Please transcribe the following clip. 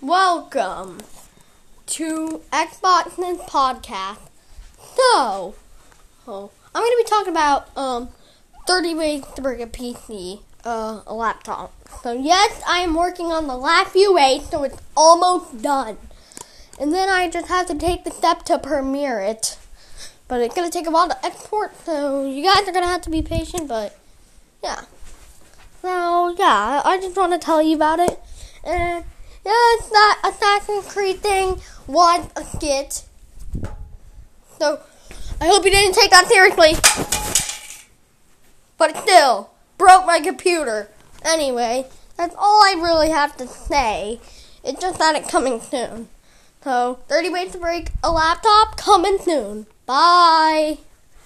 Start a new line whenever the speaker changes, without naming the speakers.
Welcome to Xbox and Podcast. So, oh, I'm going to be talking about um 30 ways to break a PC, uh, a laptop. So yes, I am working on the last few ways, so it's almost done. And then I just have to take the step to premiere it. But it's going to take a while to export, so you guys are going to have to be patient, but yeah. So, yeah, I just want to tell you about it. And yeah, it's that Assassin's Creed thing was a skit. So, I hope you didn't take that seriously. But still, broke my computer. Anyway, that's all I really have to say. It's just that it's coming soon. So, 30 ways to break a laptop coming soon. Bye.